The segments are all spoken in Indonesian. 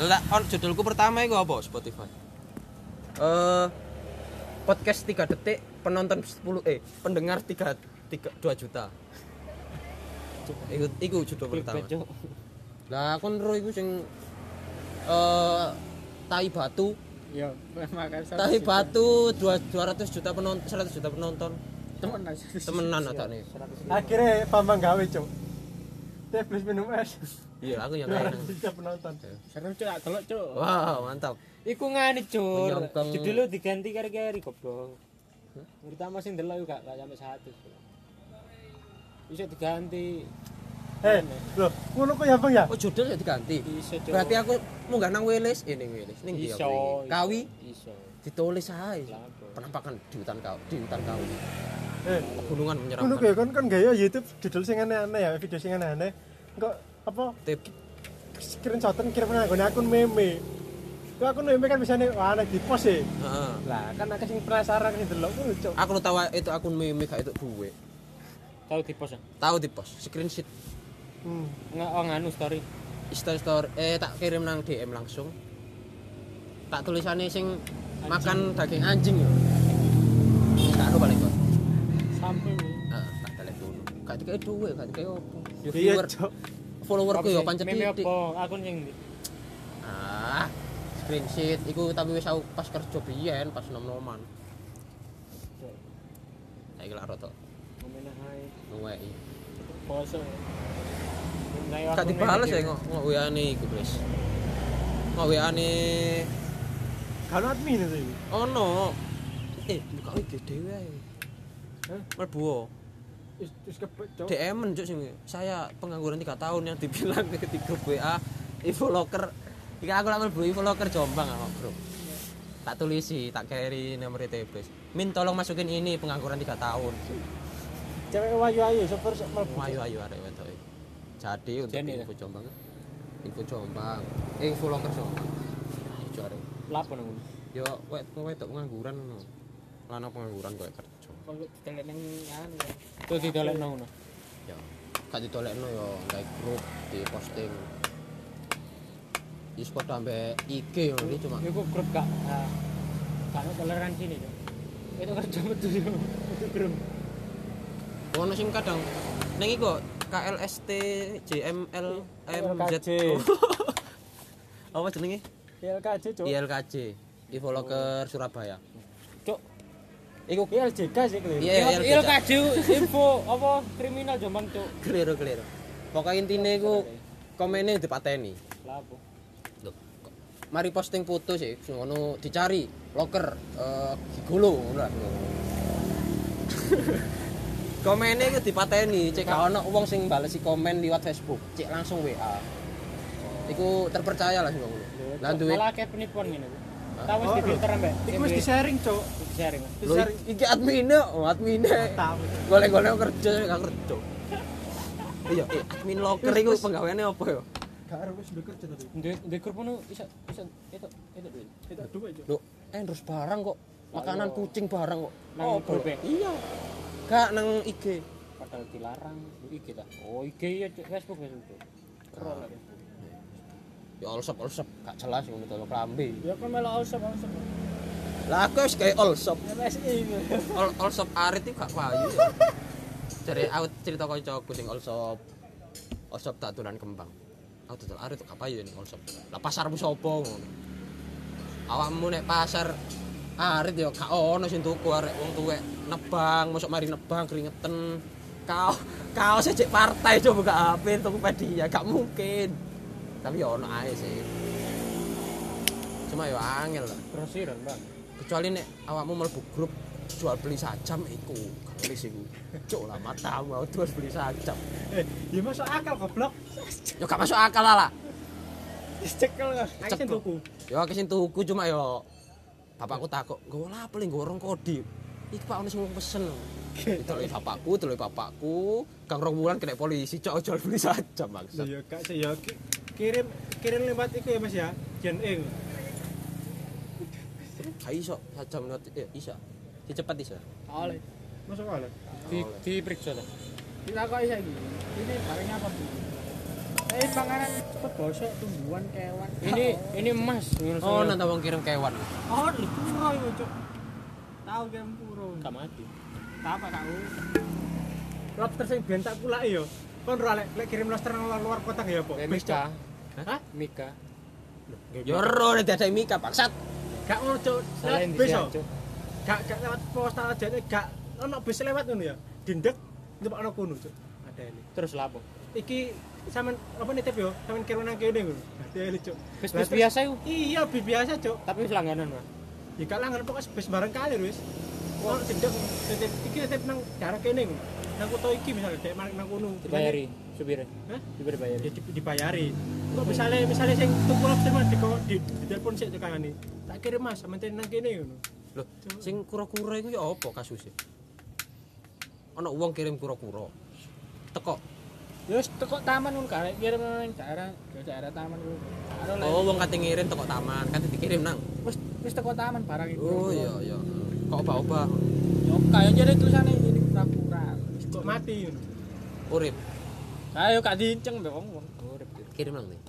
Lah, on judulku pertama iku apa Spotify? Eh podcast 3 detik penonton 10 eh pendengar 3 3 2 juta. Iku iku judul pertama. Lah kon ro iku sing eh tai batu, Ya, makan tai batu 2 200 juta penonton, 100 juta penonton. Temenan ada nih. Akhirnya Bambang gawe, Cuk. Teh plus minum es. Iya, aku yang. 200 juta penonton. Seru cuk, delok cuk. Wow, mantap. Iku ngene cur. Menyongkong. Judulnya diganti kari-kari goblok. Pertama sing delok gak gak sampai 100. Bisa diganti. Eh, lho, ngono kok ya, Bang ya? Oh, judul ya diganti. Iso cuk. Berarti aku munggah nang Wilis, ini Wilis, ning dia. Kawi iso. ditulis ae. Lapo. Penampakan di hutan kau, di hutan kau. Eh, Pegunungan ngono menyeramkan. kok ya, kan kan gaya YouTube judul sing aneh-aneh ya, video sing aneh-aneh. Kok apa Tip. screenshotan kirim nang akun akun meme. Kok akun meme kan bisa nih, wah, di post ya. Heeh. Lah, kan akeh sing penasaran sing delok Cuk. Aku lu tahu itu akun meme gak itu duwe. Tahu di pos. Tahu di post, screenshot Hmm. Nggak oh nganu story. story story eh tak kirim nang DM langsung. Tak tulisannya sing makan daging anjing ya. Gak ada balik kok. Sampai Heeh, tak telepon. Gak dikei duwe, gak dikei opo. Iya, viewer Cuk. Followerku yo pancet Meme? Akun ndi? Ah, screenshot iku tapi wis aku pas kerja biyen pas nom-noman. Saiki lak rada Komen ae. nuweki. Poso. Gak dibales ya ngok ngok WA-ne iku, Bres. Ngok WA-ne Kan admin itu. ono. Eh, buka IG dhewe ae. Hah? Mlebu. Wis wis kebet, Cuk. DM cuk sing saya pengangguran 3 tahun yang dibilang ketika WA info locker. Iki aku lak mlebu info locker Jombang kok, Bro. Tak tulisi, tak carry nomor TBS. Min tolong masukin ini pengangguran 3 tahun. Cewek wayu-ayu super mlebu. Ayo ayo arek wedok. Jadi untuk info Jombang. Info Jombang. Eh, info locker Jombang. Ijo arek. Lapo nang ngono. Yo wet wedok pengangguran no. Lanang pengangguran kok kerja. Kok ditelek nang anu. Tuh ditelek nang ngono. Ya. Gak ditolekno yo gawe grup di posting. Di spot sampe IG ngono iki cuma Iku grup gak ah, gak ada toleransi nih. Cuk. Itu kerja betul yo. Itu grup. ono sing kadang ning iku KLST JML MZ apa jenenge LKJ, Cuk. ILKJ Info Locker Surabaya. Iku ILJK sih keliru. Iya, il kaju info apa kriminal Jombang cuk. keliru keliru pokoknya intinya iku komennya dipateni Lapo. Loh, kok mari posting foto sih ngono dicari locker eh gigolo ngono lah komennya itu dipateni cek gak ono wong sing balesi komen liwat Facebook cek langsung WA iku terpercaya lah sing ngono lah duwe Malah akeh penipuan ngene. Tahu wis di filter ambek. Iku wis di-sharing, Cuk. sharing. Sharing. iki admine oh admine golek-golek kerja gak kerja iya eh, admin locker iku penggaweane apa ya Gak harus wis udah kerja tadi. Di di grup ngono bisa bisa itu itu duit. Itu dua, Cuk. Lho, endorse barang kok. Makanan kucing barang kok. Nang Oh, grup ya? Iya. Gak nang IG. Padahal dilarang di IG ta. Oh IG ya. Facebook Facebook. Keren. Ya olsop olsop gak jelas ngono to klambi. Ya kan malah ausap ausap. Lah aku wis kayak olsop. MSI. Ol olsop arit iki gak payu. Jare aku cerita kancaku sing. Olsop tak dolan kembang. Aku dodol arit gak payu ning olsop. Lah pasarmu sapa ngono. Awakmu nek pasar arit ya gak ono sing tuku arek wong tuwek nebang, mosok mari nebang keringetan. Kau kau sejak partai coba buka HP tuku pedia gak mungkin. Tapi ya ono ae sih. Cuma ya angel lah. Grosiran, Bang. kecuali nek awakmu mlebu grup jual beli sajam iku garis iku cuk lah matamu aku jual beli sajam Eh, ya masuk akal goblok. ya gak masuk akal lah lah Cekel. Aku sing Cekel. tuku. ya akeh sing tuku cuma yo bapakku takut gue lah paling gue orang kodi iki pak ono sing mau pesen itu bapakku itu bapakku kang rong bulan kena polisi cok jual beli sajam maksud Ya kak sih kirim kirim lewat itu ya Mas ya. Gen E. gak iso sajam lewat ya isa si cepat isa Oleh. Masuk akal. Di diperiksa ta. Kita kok isa iki. Ini barangnya apa, Bu? Eh panganan cepet bosok tumbuhan kewan. Ini ini emas. Oh, nanti wong kirim kewan. Oh, di puro Cuk. Tahu kan puro. Gak mati. Tak apa kau. Lobster sing ben tak kulaki yo. Kon ora lek kirim lobster nang luar, luar kota ya apa? Kayak Bis, Mika. Cuk. Hah? Mika. Yo ro nek ada Mika bangsat. Gak ngono, Cuk. Lewat yang bis yo. Cuk. Gak gak lewat pos aja gak ono bis lewat ngono ya. Dindek nyebak ono kono, Cuk. Ada ini. Terus lapo? Iki sampean apa nitip yo? Sampean kirim nang kene ngono. Ada ini, Cuk. Bis bis biasa yuk. Iya, bis biasa, Cuk. Tapi wis langganan, Mas. Ya gak langgan pokoknya bis bareng kali wis. Oh, dindek nitip iki nitip nang daerah kene ngono. Nang kota iki misalnya dek maring nang kono. Dibayari supirnya. Hah? Supir bayari. Ya di- dibayari. Kok misalnya misalnya sing tuku lobster mas di di, telepon sik tukangane. Tak kirim Mas, sampeyan nang kene ngono. Loh, sing kura-kura iku ya apa kasusnya? Ono wong kirim kura-kura. Teko. Terus teko taman ngono karek kirim nang daerah ke daerah taman ngono. Oh, wong kate ngirim teko taman, kate dikirim nang. wis wis teko taman barang itu. Oh iya iya. Kok obah-obah Yo jadi tulisannya ini pura-pura. Kok mati urip. Kayak gak diinceng mbek wong wong. Urip. Kirim nang nih.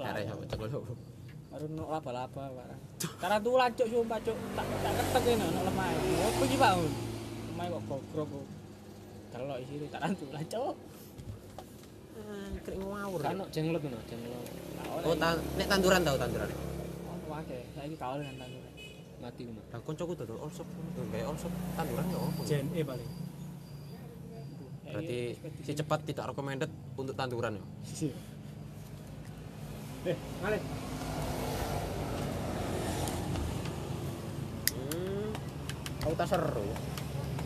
Arek sapa cekol sapa. Baru no laba-laba barang. Tarantula cuk sumpah cuk. Tak tak ketek ini ono lemah. Opo iki Pak? Lemah kok gogrok kok. Kalau isine tarantula cuk. Krik ngawur. Kan jenglot ngono, jenglot. Oh, ta nek tanduran tau tanduran. Oh, wae. Saiki kaol dengan tanduran. Mati ngono. Lah koncoku dodol all shop, gawe shop tanduran ya apa? JNE paling. Berarti si cepat tidak recommended untuk tanduran ya. Eh, ngale. Hmm. Kau tak seru.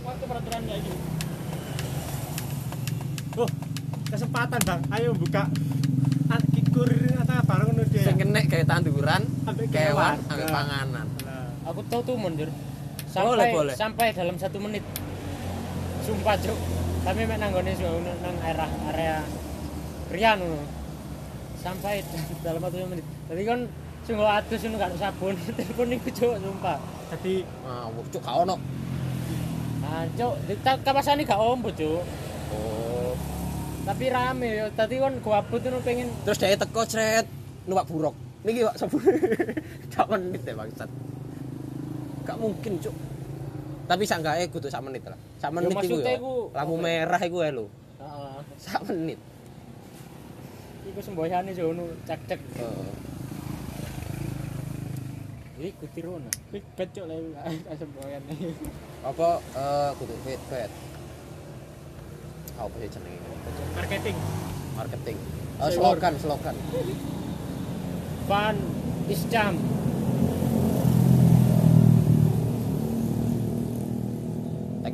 Waktu peraturan kayak gitu. Oh, kesempatan Bang. Ayo buka kurir atau barang ngono dia. Sing kenek gawe tanduran, kewan, ambek Nah. panganan. Nah, Aku tahu tuh mundur. Boleh, Sampai boleh. sampai dalam satu menit. Sumpah cuk. Tapi mek nanggone sing nang area area Rian ngono. Sampai dalam satu menit. Tadi kan sungguh adus ngono gak sabun. Telepon niku cuk sumpah. jadi Ah, cuk gak ono. Nah, cuk, ta- kapasane gak ombo cuk. Oh. Tapi rame yo. Tadi kan gua abut ngono pengen Terus dia teko cret numpak buruk. Niki Pak sabun. Gak menit ya bangsat. Gak mungkin, Cuk. Tapi sanggae kudu sak menit lah. Sak Ya, menit iku ya. Lampu merah iku ya lho. Heeh. Sak menit. Iku semboyane ngono cek-cek. Heeh. Iku tirona. Iku cuk lek semboyane. Apa eh kudu fit fit. Apa sih jenenge? marketing. Marketing. Oh, slogan, slogan. Van Iscam. Tak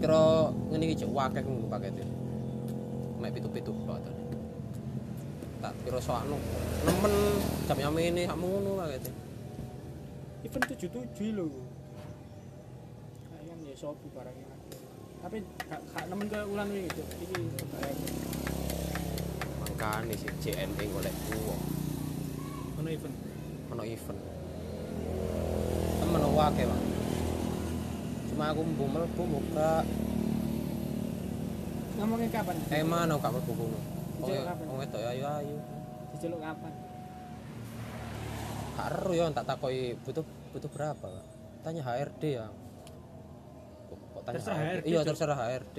kira ngene iki cuk wakeh ngono pakete. Mek pitu-pitu kok to. Tak kira soalno nemen jam ini sakmu ngono pakete. Event 77 lho. Ayam ya sopi barangnya. Tapi gak gak nemen ke ulan iki Cuk. Iki. Mangkane si JNE golek uang. Ono event. ono event temen wake bang cuma aku mbu mlebu muka Ngomongin kapan? eman aku gak mlebu kapan? wong wedok ayu ayu. Diceluk kapan? gak ero ya tak takoi butuh butuh berapa Kak? tanya HRD ya. Kok, kok tanya Terserah HRD, iya terserah HRD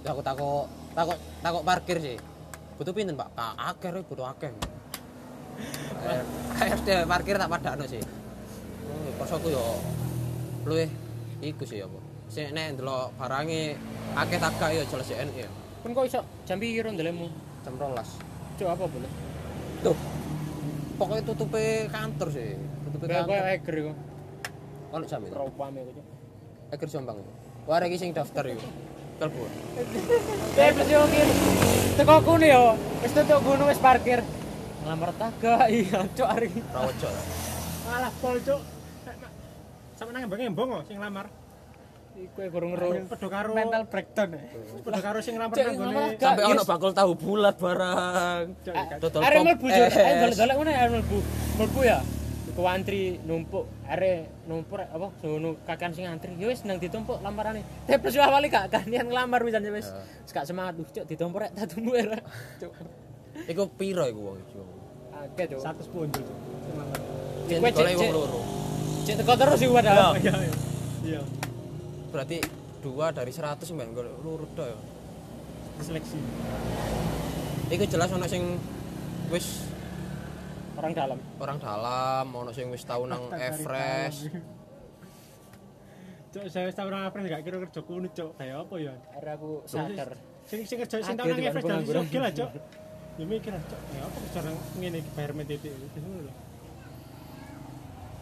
ya aku takok takok takok parkir sih. Butuh pinten pak? Kak, akeh butuh akeh. HRD parkir tak padakno sih. Oh pas aku yo luwih iku sih apa sing nek ndelok barange akeh tak gak yo jelas JNE ya Kan kok iso jam piro ndelemu? jam 12 Cuk apa boleh? tuh pokoknya tutupe kantor sih tutupe Kayak kantor kayak eger iku. ono jam itu Propame iku. Eger Jombang. Wah, iki sing daftar iku. Kalbu. Eh plus yo kir. Teko kuno yo. Wis tutuk gunung wis parkir. Ngelamar taga iya Cuk hari. Rawojo. Alah pol cuk. Sampe nang embang embong kok sing lamar. Iku kurang ngeru. Padha karo Mental breakdown. ya. padha karo sing lamar nang gone. Gak, Sampai ono bakul tahu bulat barang. Ah. Dodol Are mlebu Cuk. es. Ayo dolek-dolek ngene are mlebu. Mlebu ya. Iku antri numpuk, are numpuk rek, apa sono kakan sing antri. Ya wis nang ditumpuk lamarane. Tapi plus awale gak kanian ngelamar wisan wis. Ya. Wis gak semangat Duh, Cuk ditumpuk rek tak tunggu era. Cuk. Iku piro iku wong iku? Akeh, Cuk. Jen Kowe golek cek- wong cek- loro. Cek teko terus iku padahal. Iya, iya. Iya. Berarti dua dari 100 mbak golek loro tok ya. Seleksi. Iku jelas ono sing wis Orang dalam. orang dalam, ono sing wis tau nang Everest. Cuk, saya wis tau nang Everest gak kira kerja kuno, Cuk. Kayak apa ya? Akhirnya aku sadar. Sing sing kerja sing tau nang Everest dan oke lah, Cuk. Ya mikir Cuk. Ya apa kerja nang ngene bayar lho.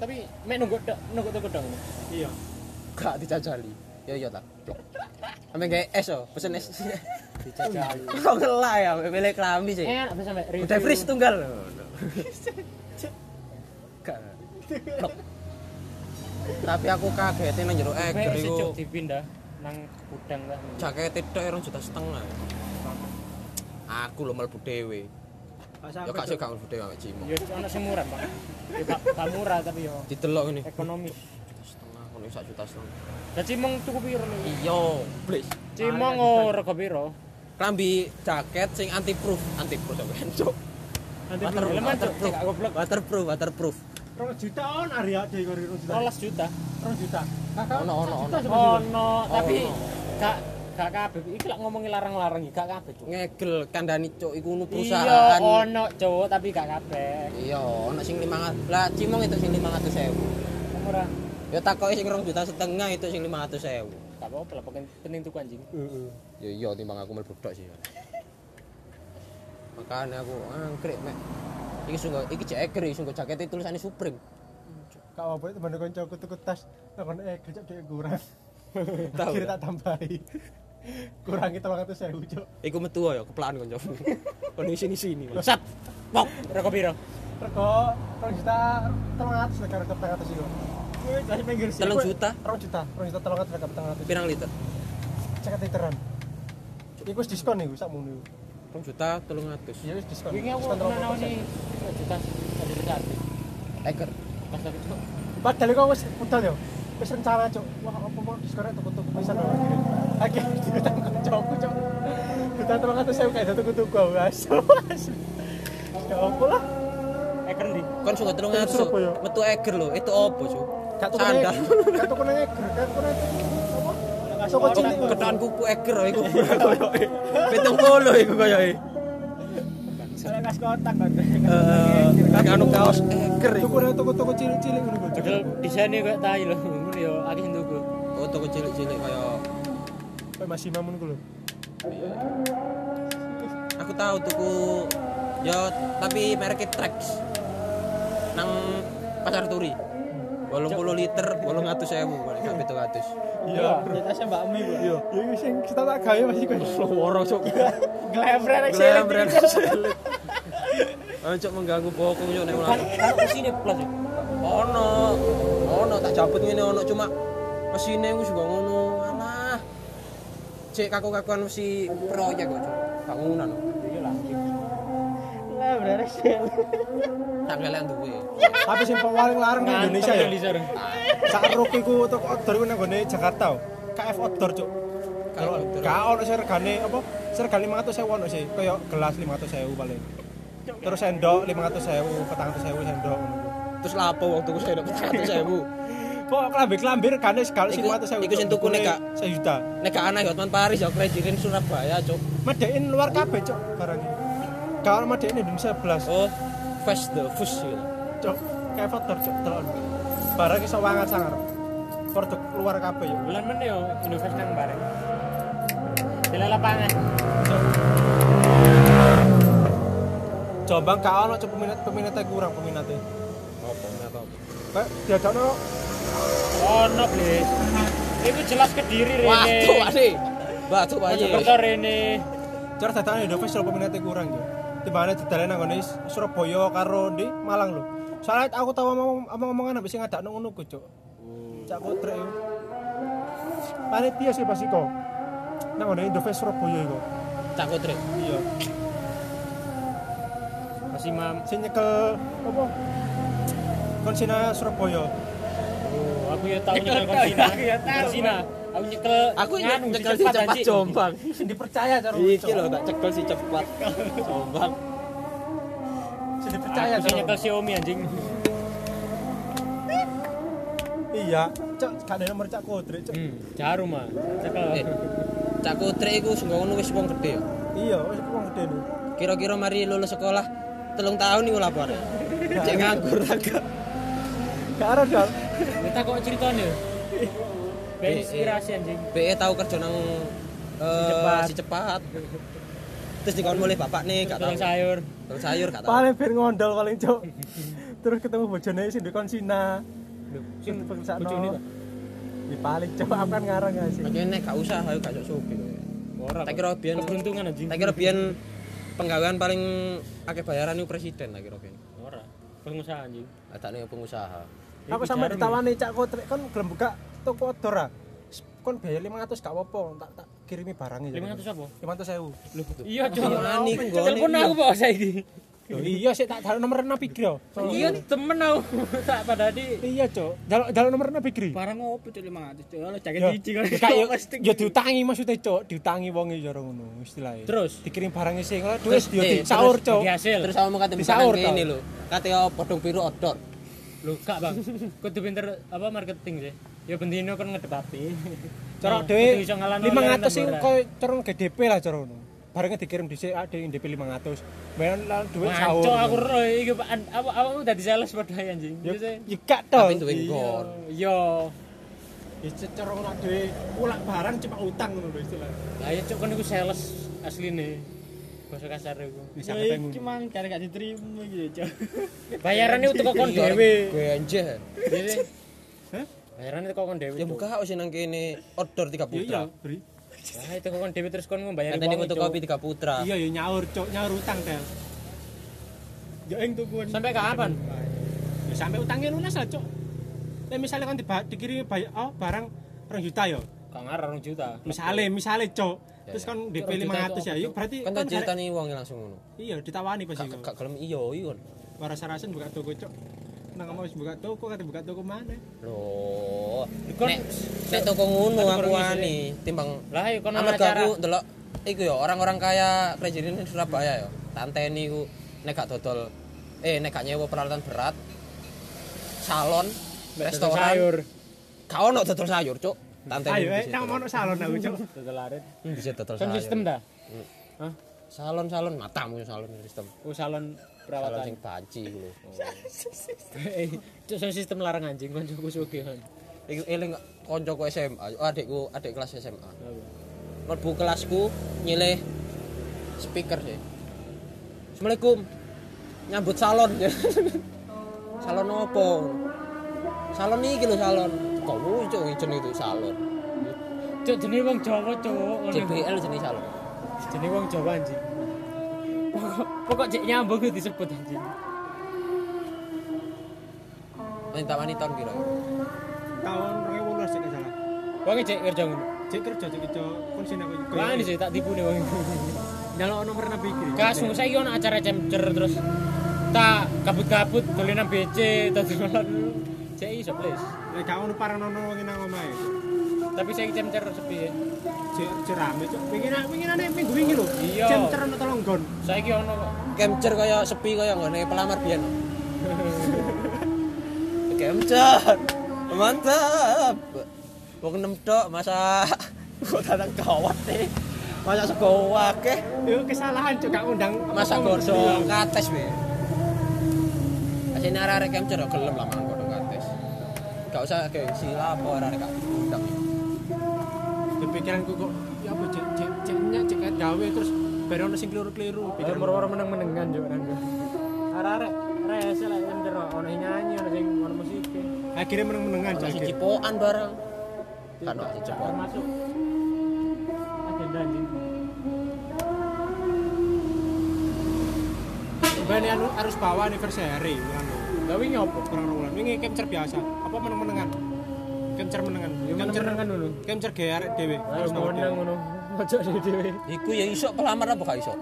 Tapi mek nunggu nunggu toko dong. Iya. Gak dijajali. Ya iya ta. Sampe gawe es yo, pesen es. Dijajali. Kok ngelak ya, milih kelambi sih. Eh? Udah freeze tunggal. Gak. Blok. Tapi aku kaget nang jero eger Mek iku. dipindah nang gudang lah. Tok rong juta setengah. Aku lho mlebu dhewe. Ya gak sih gak mlebu dhewe awake cimo. Ya ono sing murah, Pak. Ya gak murah tapi yo Didelok ngene. ekonomis. Juta setengah ngono sak juta setengah. Dan cimong cukup piro lho. Iya, please. Cimong oh rego piro? Klambi jaket sing anti proof, anti proof. Nanti Water, belum. Elemen, Cuk. waterproof, Cek, goblok. waterproof, waterproof. Rong juta on area dhewe kok rong juta. 12 juta. Rong juta. Kakak. Ono, ono, ono. Ono, tapi gak gak kabeh. Iki lak ngomongi larang-larang gak kabeh, Cuk. Ngegel kandhani cuk iku Iya, perusahaan. ono, Cuk, tapi gak kabeh. Iya, ono sing 500. Lah cimong itu sing 500.000. Murah. Ya takoki sing 2 juta setengah itu sing 500.000. Gak apa-apa lah, penting penting tuku anjing. Heeh. Ya iya timbang aku mlebu tok sih. Makanya aku angkrek mek. Iki sungguh iki cek eger sungguh jakete tulisannya Supreme. Kak apa itu mana koncoku tuku tas takon eh kerja dhek kurang. Tahu. Akhirnya tak tambahi. Kurangi 300.000, Cuk. Iku metu ya keplaan kancamu. Kon di sini-sini. Sat. Pok. Rego piro? Rego 2 juta 300 lah karo 300 itu. Kuwi dari pinggir sih. Telung juta? 2 juta, 2 juta 300 lah karo 300. Pirang liter? 50 literan. Iku wis diskon iku sakmono iku. 2 juta 300. Iya wis diskon. Wingi aku Diskon pernah 30%. nawani 1 juta ada di kartu. Eger. Pas tapi. Padahal kok wis budal yo. Wis rencana, Cuk. Wah, apa mau diskonnya tuku-tuku pisan lho akhirnya. Akhirnya ditang koncoku, Cuk. Kita 300.000 kayak tuku-tuku aku asu. Ya apa lah. Eh kendi. Kon sungguh 300. Surabaya. Metu eger lho. Itu opo, Cuk? Gak tuku Sandal. Gak tuku nang eger, gak tuku nang apa? Soko cilik. Ketan kuku eger lho iku koyoke. 70 iku koyoke. Salah kas kotak kan. Eh, kagak anu kaos Tuku iku. toko-toko cilik-cilik ngono. Padahal desainnya kayak tai lho. Ngono yo akeh sing tuku. Oh, toko cilik-cilik kaya Kayak masih mamun lho. aku tahu tuku ya tapi mereknya Trax. Nang pasar turi. Bolong puluh liter bolong atus sewu balik sampai tuh atus Iya, tasnya Mbak Mi kok. Iya. Ya wis sing kita tak gawe masih kok. loro cok Glebrer glembren Ayo cok mengganggu bokong cok nek Kan mulai kan sini plus ya. ono. Ono tak jabut ngene ono. Cuma mesinnya aku juga ngono cek kaku-kakuan mesti proyek kok cok gak ngunan Iya lah. Glebrer sel. tak kalian duwe Tapi sing paling larang di Indonesia ya. Sak ruki ku untuk outdoor ku nang gone Jakarta. KF outdoor, Cuk. Kalau. Gak ono sing regane apa? Regane 500.000 ono sih. Kayak gelas 500.000 paling. Terus sendok 500.000, 400.000 sendok terus lapo waktu dapat seratus sewu Kok klambi-klambi regane sekali sing Iku- 500.000. iku sing tuku nek gak- 1 juta. nek gak aneh Hotman Paris ya kreditin Surabaya cok Medein luar kabeh, Cuk, barangnya. Ono medein Indonesia belas. oh fast the fush gitu Cuk, kayak fotor, Cuk, delok. Barang iso wangat sangar. Produk luar kabeh ya. Bulan mana yo Indofest nang bareng. Di lapangan. Jombang ono Cuk, peminat peminatnya kurang peminatnya. apa apa Kayak diadakno Ono, Blis. Itu jelas kediri rene. Waduh, ade. Batu bayi. Mojokerto rene. cara datang Indonesia selalu peminatnya kurang ya. Timbangane didalen nang ngene Surabaya karo di Malang lho. Soalnya aku tahu ngomong omong-omongan habis ngadakno ngono ku, Cuk. Cak kotrek yo. Panitia sih pasti kok. Nang ngene Surabaya iku. Cak Kutri. Iya. Masih mam. Sing nyekel apa? Konsina Surabaya. Aku ya tahu nyekel konsina. Konsina. Aku nyekel Aku nganu, nyekel si si cepat. Jombang. Dipercaya cara Iki lho tak cekel si cepat. Jombang. percaya Aku nyekel Xiaomi anjing. Iya, cok gak ada nomor cak kodre, cok. Hmm, jarum mah. Cekel. Eh, Cak Kutre iku sing ngono wis wong gede ya. Iya, wis wong gede nih. Kira-kira mari lulus sekolah telung tahun iku lapor. Cek nganggur agak. Gak ada. Kita kok ceritanya? Ben inspirasi anjing. BE tahu kerja nang eh, cepat. si cepat. Terus dikon mulai bapak nih gak tahu. Tukang sayur. Tukang sayur gak tahu. Paling ben ngondol paling cok. Terus ketemu bojone sing di konsina. Sing perusahaan bojone? Di paling cok aku kan ngarang gak sih. Makanya nek gak usah ayo gak sok suki. Ora. Tak kira biyen keberuntungan anjing. tak kira biyen penggawean paling akeh bayaran itu presiden tak kira biyen. Ora. Pengusaha anjing. Adane pengusaha. aku sampe ditawani cak kotrek kon gelem buka toko odor ah? Kon biaya 500 gak apa-apa tak tak kirimi barangnya 500 apa? 500.000. sewu iya jani telepon aku kok saiki? Iya sik tak dalu nomor nabi kri iya temen aku tak padani. iya cok. Dalu dalu nomor nabi kri barang opo cok 500 cok? Lo jaket cici kan yo yo diutangi maksudnya cok. Diutangi wong yo ngono istilahnya. Terus? Dikirim barang sing lah terus yo eh, sahur cok. terus sama kate mbak ngene lho. Kate podong biru odor Lu kak bang, kudu pinter apa marketing sih. Ya bendino kan ngedepapi. Cara dhewe ngalahno 500 layanan sing murah. koyo cara GDP lah cara ngono. Barangnya dikirim dhisik ade DP 500. Bayar lah duit sahur. Mancok aku roh iki Pak. An- apa apa udah di sales padha anjing. Ya ya gak to. Tapi duwe nggon. Yo. Ya cara ngono dhewe ulak barang cuma utang ngono lho istilahnya. Lah ya cuk kan iku sales asline. Bahasa kasar iku. Bisa ketemu. iki mang karek gak diterima gitu cuk. Bayarannya untuk kon Iya, dhewe. Gue anjir. Jadi Bayarannya itu kon dhewe. Ya buka sih nang kene odor tiga Ya iya, putra. Bri. Lah itu kon dhewe terus kon membayar Katanya untuk kopi tiga putra. Iya ya nyaur cok, nyaur utang tel. Ya ing tukuan. Sampai kapan? Ya sampai utangnya lunas lah cok. Lah misalnya kan dikirim bayar oh, barang 2 juta ya. Kang Arang juta. Misalnya, misalnya cok. Terus ya. kan DP Cok, 500 ya. juta Yuk berarti Kan kan tak ceritani wong langsung ngono. Iya, ditawani pasti Gak gelem iya iya. Waras rasen buka toko cok. Nang mau buka toko kate buka toko mana? Loh. Kon- Nek nek toko ngono Kan aku wani timbang Lah ya kon amat acara. aku delok iku ya orang-orang kaya presiden Surabaya ya. Tanteni ku nek gak dodol eh nek gak nyewa peralatan berat salon restoran sayur. gak ono dodol sayur cuk tanteni Ayo, eh, nang ono salon aku cok. Hmm, bisa dodol Kan sayur sistem dah. Hah? salon salon matamu salon sistem. Oh salon salon perawatan. sing banci ku lho Eh, Cuk soal sistem larang anjing kan cukup sugihan. iku eling koncoku SMA oh, adikku adik kelas SMA mlebu kelasku nyilih speaker sih Assalamualaikum. Nyambut salon salon opo salon iki lho salon kok lucu jeneng itu salon Cuk jenenge wong Jawa cuk. ngono. JBL jenis salon Jenenge wong Jawa anjing. Pokok pokok cek nyambung disebut anjing. minta wani tahun kira Tahun 2018 cek gak salah. Wong cek kerja ngono. Cek kerja cek kerja konsin aku. Wah ini sih tak tipu nih wong. Nyalok nomor nabi kiri. Kasmu saiki ono acara cemcer terus tak kabut-kabut dolenan BC dodolan cek iso please. Lek gak ono paranono wong nang omahe. Tapi saiki cemcer sepi ya. Cek rame cok. Pengen pengenane minggu wingi lho. Iya. Jam terus tolong gon. Saiki ono kok. Kemcer kaya sepi kaya nggone pelamar biyen Kemcer mantap wong enam tok masa kok datang kawat nih masa sego akeh Yo kesalahan cok gak undang. masa gorso kates be Asine arek-arek kemcer yo gelem lah mangan gak usah kayak si lapo orang kak undang pikiranku kok ya apa cek cek ceknya cek gawe terus baru sing keliru keliru pikir moro moro menang menengan juga orang kak arare rese lah yang jero orang nyanyi orang sing orang musik. Akhirnya menang menengan jadi cipoan bareng. Kan waktu cipoan masuk ada janji Ben anu harus bawa anniversary lah wingi apa kurang. Rong bulan wingi biasa. Apa meneng menengan. Kencer menengan kencer menengan dulu kencer gaya arek dewe harus nomor menang dulu aja di dewe iku ya isok pelamar apa gak iso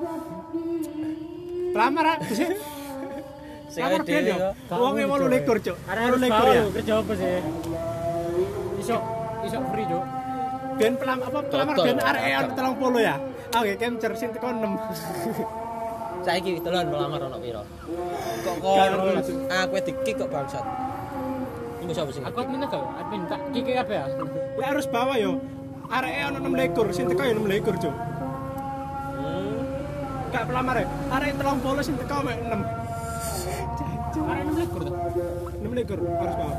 Pelamar Saya ada uangnya mau lulek kerja, ada lulek kerja apa sih? Iso, iso free cuk. Ben pelam apa pelamar ben area 30 ya? Ah, oke, kencer sih tekan enam. Saiki telon melamar ono piro? Kok kon aku dikik kok bangsat. Iku sapa sing? Aku admin kok, admin tak kiki kabeh ya. Kowe harus bawa yo. Areke ono 6 lekor, sing teko yo 6 lekor, Cuk. Hmm. Gak pelamar ya. Areke 30 sing teko mek 6. Arek nang lekur tuh. 6 lekor harus bawa.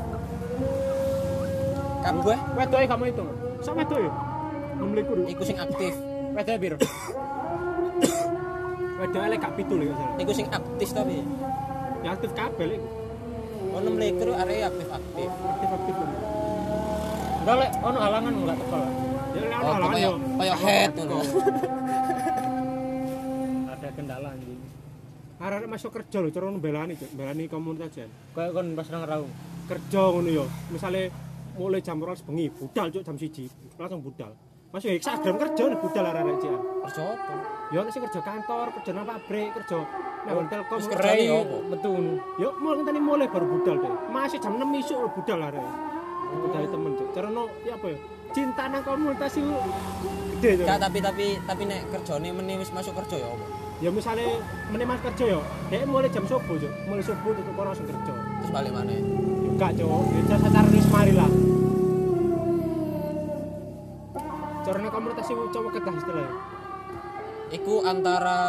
Kamu gue Wedoke kamu hitung. Sak wedok yo. 6 lekor. iku sing aktif. Wedoke piro? Wedoke lek gak pitu lho. Iku sing aktif tapi. Ya aktif kabel iku. Oh 6 leker arek aktif-aktif. Aktif-aktif. lho. Enggak lek ono halangan enggak teko. lah. Ya lek Oh, ono halangan kaya yo. kaya head ngono. Ada kendala anjing. Arek masuk kerja lho, cara mbelani, Cuk. Mbelani komunitas jan. Kayak kon pas nang raung. Kerja ngono yo. Misale mulai jam 12 bengi, budal Cuk jam 1. Langsung budal. Masuk ya Instagram kerja nih budal arek-arek cian. Kerja apa? Ya nek sing kerja kantor, kerja nang pabrik, kerja nang Telkom. Terus kerja apa? Metu ngono. Yo mulai ngenteni mulai baru budal deh. Masih jam 6 isuk budal arek. Budal temen Cuk. Cara no ya apa ya? Cinta nang komunitas itu gede Cuk. Gak tapi tapi tapi nek kerjane meni wis masuk kerja ya apa? Ya misalnya menemas kerja yo, dia mulai jam subuh Cuk. Mulai subuh tutup kono langsung kerja. Terus balik mana? Enggak, Cuk. Ya wis mari lah. Caranya komunitas itu coba ketah istilahnya. Iku antara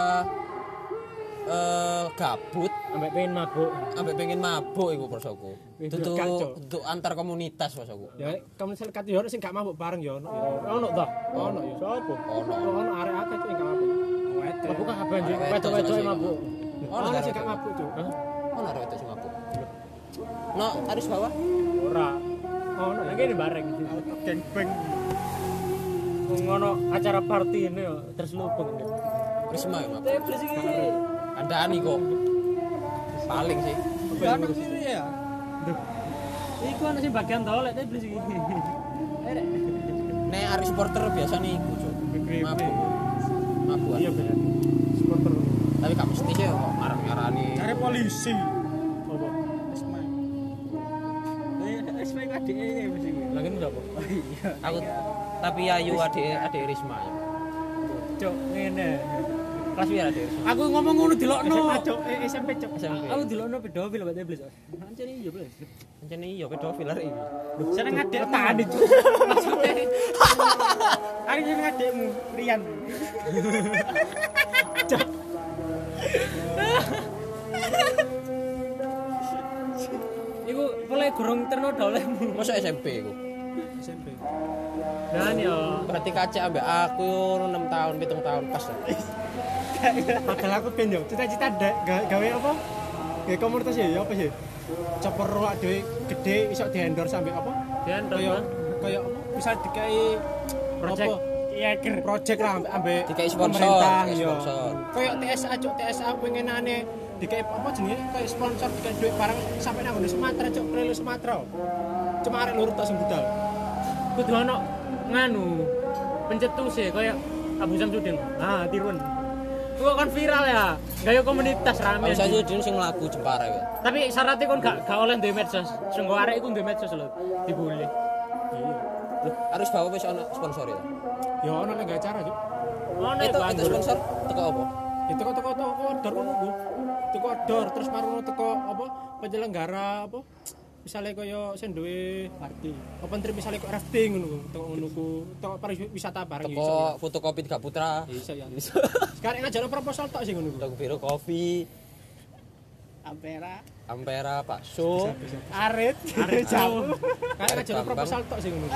eh gabut Sampai pengen mabuk. ambek pengen mabuk iku prosoku. Kacau. tutu antar komunitas prosoku. Ya, komunitas kate yo ono sing gak mabuk bareng yo ono. Ono ta? Ono yo. Sopo? Ono. Ono arek akeh sing gak mabuk. Mabuk kan kabeh. Wedok Wedok-wedok mabuk. Ono sing gak mabuk, Cuk. Ono arek itu sing mabuk. No, harus bawa. Ora. Ono ya. kene bareng. Geng beng. Ngono acara party ini yo terselubung. Risma ya sih iki. Andani kok. Paling sih. Anak ini ya. Iku ana sing bagian tol lek tebel sih iki. Erek. Nek hari supporter biasa nih iku, Cuk. Mabuk. Mabuk. Iya bener. Supporter. Tapi gak mesti sih kok marah-marani. Cari polisi. adiknya mesti. Lagi ngapa? Oh iya. Aku tapi ayu adik adik Risma. Cok ngene. Kelas piye adik Risma? Aku ngomong ngono dilokno. Cok SMP cok. Aku dilokno pedofil lho iblis. Ancen iya blas. Ancen iya pedofil arek iki. Lho seneng adek tahan itu. Arek seneng adikmu Rian. Cok. Gurung terno dolemu. Masa SMP iku. SMP. Dan yo Berarti kacek ambek aku 6 tahun, 7 tahun pas. Padahal aku ben yo, cita-cita ga- gawe apa? Gawe komunitas ya, apa sih? Coper rolak dhewe gede iso di-endorse sampe apa? dan Kaya kaya apa? Bisa dikai project apa? iya ger. project lah ambek Dikai sponsor, pemerintah, sponsor. Kayak TSA cuk, TSA pengenane dikai apa jenenge kayak sponsor dikai duit barang sampai nang Sumatera cuk, keliling Sumatera. Cuma arek lurus tok sing budal. Kudu ono nganu pencetus ya kayak Abu Samsudin. Ah, tiruan. Itu kan viral ya. Gaya komunitas rame. Saya dulu sing mlaku Jepara ya. Tapi syaratnya kan gak gak oleh duwe medsos. Sing go arek iku duwe medsos lho. Dibully. Harus bawa wis ana sponsor ya. Ya ono nek acara cuk. Ono Itu itu sponsor teko apa? Itu kok teko teko order ngono ku. Teko order terus marono teko apa penyelenggara apa misalnya kaya sing duwe party apa trip misalnya kok rafting ngono ku teko ngono ku teko pariwisata bareng ya iso Teko fotokopi Tiga Putra. ya. iso ya sekarang ngajak proposal tok sing ngono ku Toko biru kopi, Ampera. Ampera, Pak So, arit arit jauh kayak Bambang. proposal tok sing ngono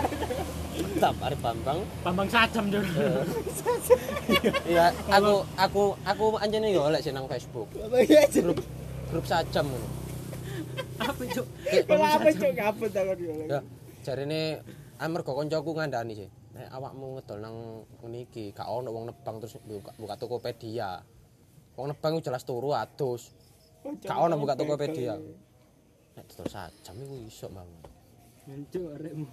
Tetap Arif Bambang. Bambang Sajam jur. Iya, aku aku aku anjene yo sih nang Facebook. Grup grup sajam ngono. Apa cuk? Apa cuk ngapet takon yo. Ya, jarine amarga kancaku ngandani sih. Nek awakmu ngedol nang ngene iki, gak ono wong nebang terus buka, buka Tokopedia. Wong nebang jelas turu adus. Gak ono buka Tokopedia. Nek dodol sajam iku iso, Bang. Cuk arekmu.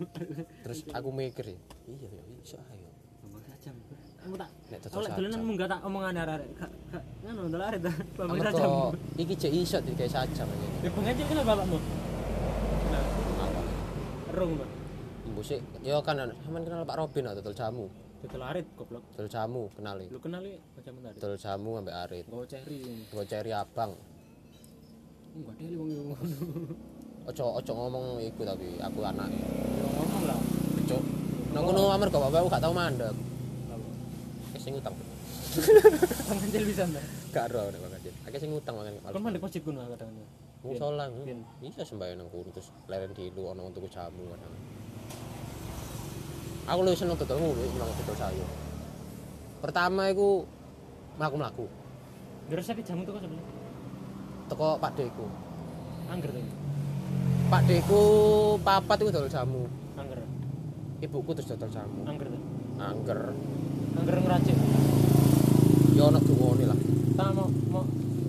Terus aku mikir, iya ya iso ayo. Sajam. Kamu tak Nek Aku dodol lek dolanan sajam. munggah tak omongan arek. Gak gak ngono ndol arek ta. Bambang Sajam. Iki jek iso dikai sajam aja. Ya pengen kenapa bapakmu? Apa? Rung, Pak. Mbusik, ya kan sampean kenal Pak Robin atau dodol jamu. Betul arit goblok. Dol jamu kenali. Lu kenal iki jamu tadi. Dol jamu ambek arit. Gowo ceri. Gue cari abang. Enggak ada wong ngono. Ojo ojo ngomong iku tapi aku anak. Yo ngomong lah. Cuk. Nang kono amarga bapakku gak tau mandek. Akeh sing utang. Pengancil bisa ndak? Gak ero nek bakal. Akeh sing utang mangan. Kon mandek masjid kuno kadang. Musola. Bin. Iya sembahyang nang kono terus leren dilu ana untuk jamu kadang. Aku lu seneng dodol ngono nang dodol sayur. Pertama iku mlaku-mlaku. Resep jamu tuh kok sebelah. Teko Pak Deku. Angger tuh. Pak Deku papat iku dodol jamu. Angger. Ibuku terus dodol jamu. Angger tuh. Angger. Angger ngeracik. Ya ono dungone lah. Tak mau mau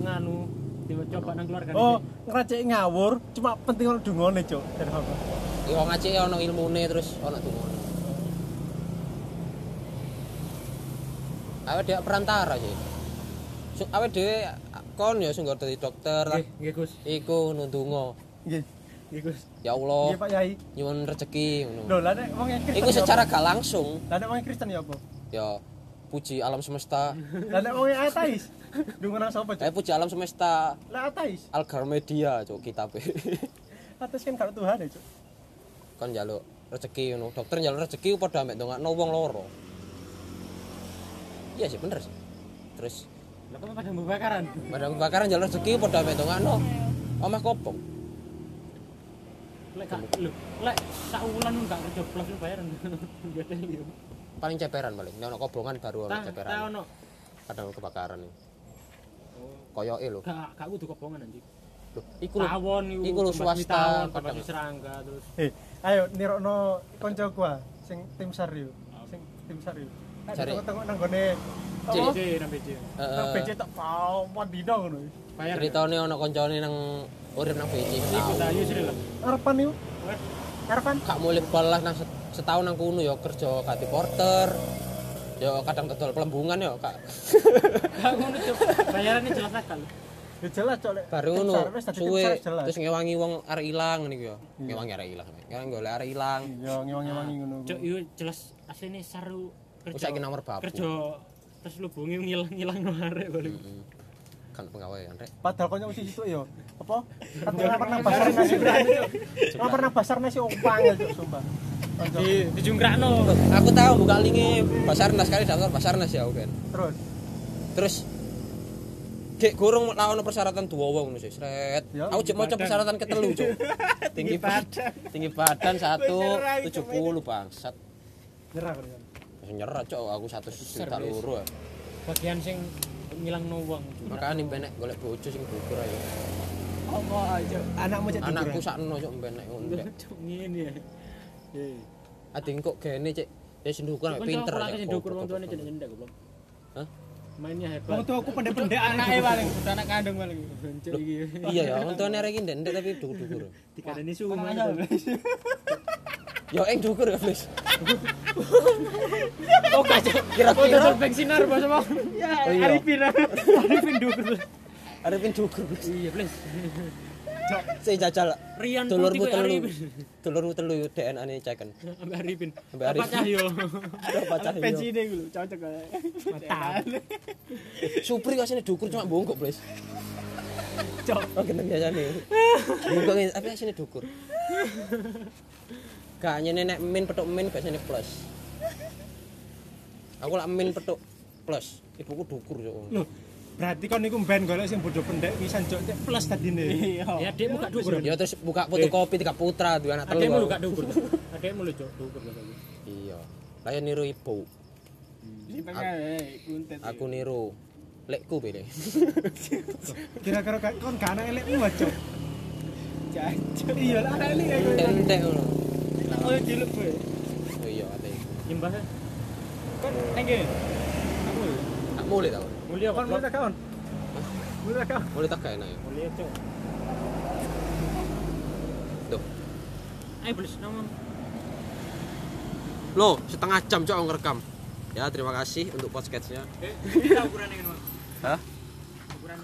nganu dicoba nang keluarga. Oh, ngeracik ngawur, cuma penting ono dungone, Cuk. Ya ngacik ono ilmune terus ono dungone. Awake dhewe perantara sih. Awake dhewe kon ya sing dadi dokter. Nggih, Gus. Iku nundungo. Nggih. Gus. Ya Allah, Nggih, Pak Yai. nyuwun rezeki ngono. Lho, lah nek wong Kristen. Iku ya secara gak langsung Lah nek wong Kristen ya apa? ya puji alam semesta. Lah nek wong ateis. Dungo nang sapa, Cuk? Eh puji alam semesta Lah ateis. Algar Media cuk kitabe. Ateis kan karo Tuhan ya, Cuk. kon njaluk rezeki ngono. Dokter njaluk rezeki padha ambek ndongakno wong loro. Iya sih bener sih. Terus Lah kok pada membakaran? pada kebakaran njaluk rezeki padha ambek ndongakno omah kopong. Lek gak lho, lek sak wulan gak kerja lu bayaran. Paling ceperan paling. Nek ono kobongan baru ono Ta ta ceperan. ono Kadang kebakaran nih. Koyoke lho. gak gak kudu kobongan. Loh, iku lho. Tawon iku lho swasta kadang. serangga terus. Eh, ayo nirokno kanca gua sing tim SAR yo. Sing tim SAR yo. Cari. Tengok nang gone? BC nang BC. Nang Heeh. BC tak pau pandino ngono. Bayar. Ceritane ono koncone nang urip nang BC. Iku ta yo sri lah. Harapan yo. Harapan. Gak mulai balas nang set- setahun nang kono ya kerja ganti porter. Ya kadang dodol pelembungan ya kak. Gak ngono cuk. Bayarannya jelas akal. Ya jelas cok lek. Baru ngono suwe terus ngewangi wong arek ilang iki ya. Ngewangi arek ilang. Ngewangi golek arek ilang. Iya, ngewangi-wangi ngono. Cuk yo jelas asline saru kerja. saiki nomor babu. Kerja terus lu bungi ngilang-ngilang no arek balik. Heeh. Kan penggawean rek. Padahal kanca usi situ yo. Apa? Katanya pernah basar nasi berani. Ora pernah basar nasi opang ya, Cuk, sumpah. Di dijungkrakno. Aku tahu buka linki Basarnas kali daftar Basarnas ya kan. Terus Terus Gek gorong lah ono persyaratan dua wong ngono sih, sret. Ya, Aku cek maca persyaratan ketelu, Cuk. Tinggi badan. Tinggi badan 170 bangsat. nyerah nyerah, Cuk. Aku 1 juta loro. ya. Bagian sing ngilangno wong. Makane mbenek golek bojo sing dukur ayo. Apa aja anakmu cek Anakku sakno Cuk mbenek ngono. Cuk ngene ya. Eh. Ading kok gene cek ya sing dukur mek pinter. Kan Cuk. sing dukur wong tuane cendek goblok. Hah? Mainnya Wong hebat. tuaku pendek-pendek Anake paling, anak kandung paling. Iya ya, wong tuane arek iki ndek tapi dukur-dukur. Dikadani. Ya ing dukur ya, Flis. Oh kacau. Kira-kira. Oh bensinar bos mau. Ya. Arifin. Arifin dukur. Arepin dukur. Flis. Iya, Plis. Saya jajal Rian dulurmu Putih kok telu. Arifin. Dulurmu telu DNA ne ceken. Ambek Arifin. Ambek Apa Arifin. Cahyo? Apa cahyo? Pensiune iku lho, cocok ae. Mantap. Supri asine dukur cuma bongkok, Flis. Cok. Oh, gendeng biasane. Bongkok ngene, tapi asine dukur. Gak nyene nek min petuk min biasane plus. Aku lak min petuk plus. Ibuku dukur yo. Loh, berarti kon niku ben golek sing bodoh pendek pisan cok cek plus tadine. Iya. Ya adekmu gak dukur. Ya terus buka fotokopi tiga putra dua anak Adekmu lu telu. gak dukur. Adekmu lu cok dukur. Iya. Lah ya niru ibu. Aku niru lekku pilih. Kira-kira kon gak anak elekmu cok. Jancuk. Iya, lah anak elek. Entek ngono. Oh, ciluk kowe. Oh iya ate. Nyembah. Kon nang kene. Tak mulai tau. Mulia Kon mulai kaon. Mulai kaon. Mulai tak enak ya. Mulia cok. Tuh. Ayo Plis, nomor. Loh, setengah jam cok ngerekam. Ya, terima kasih untuk podcastnya. Eh, kita ukuran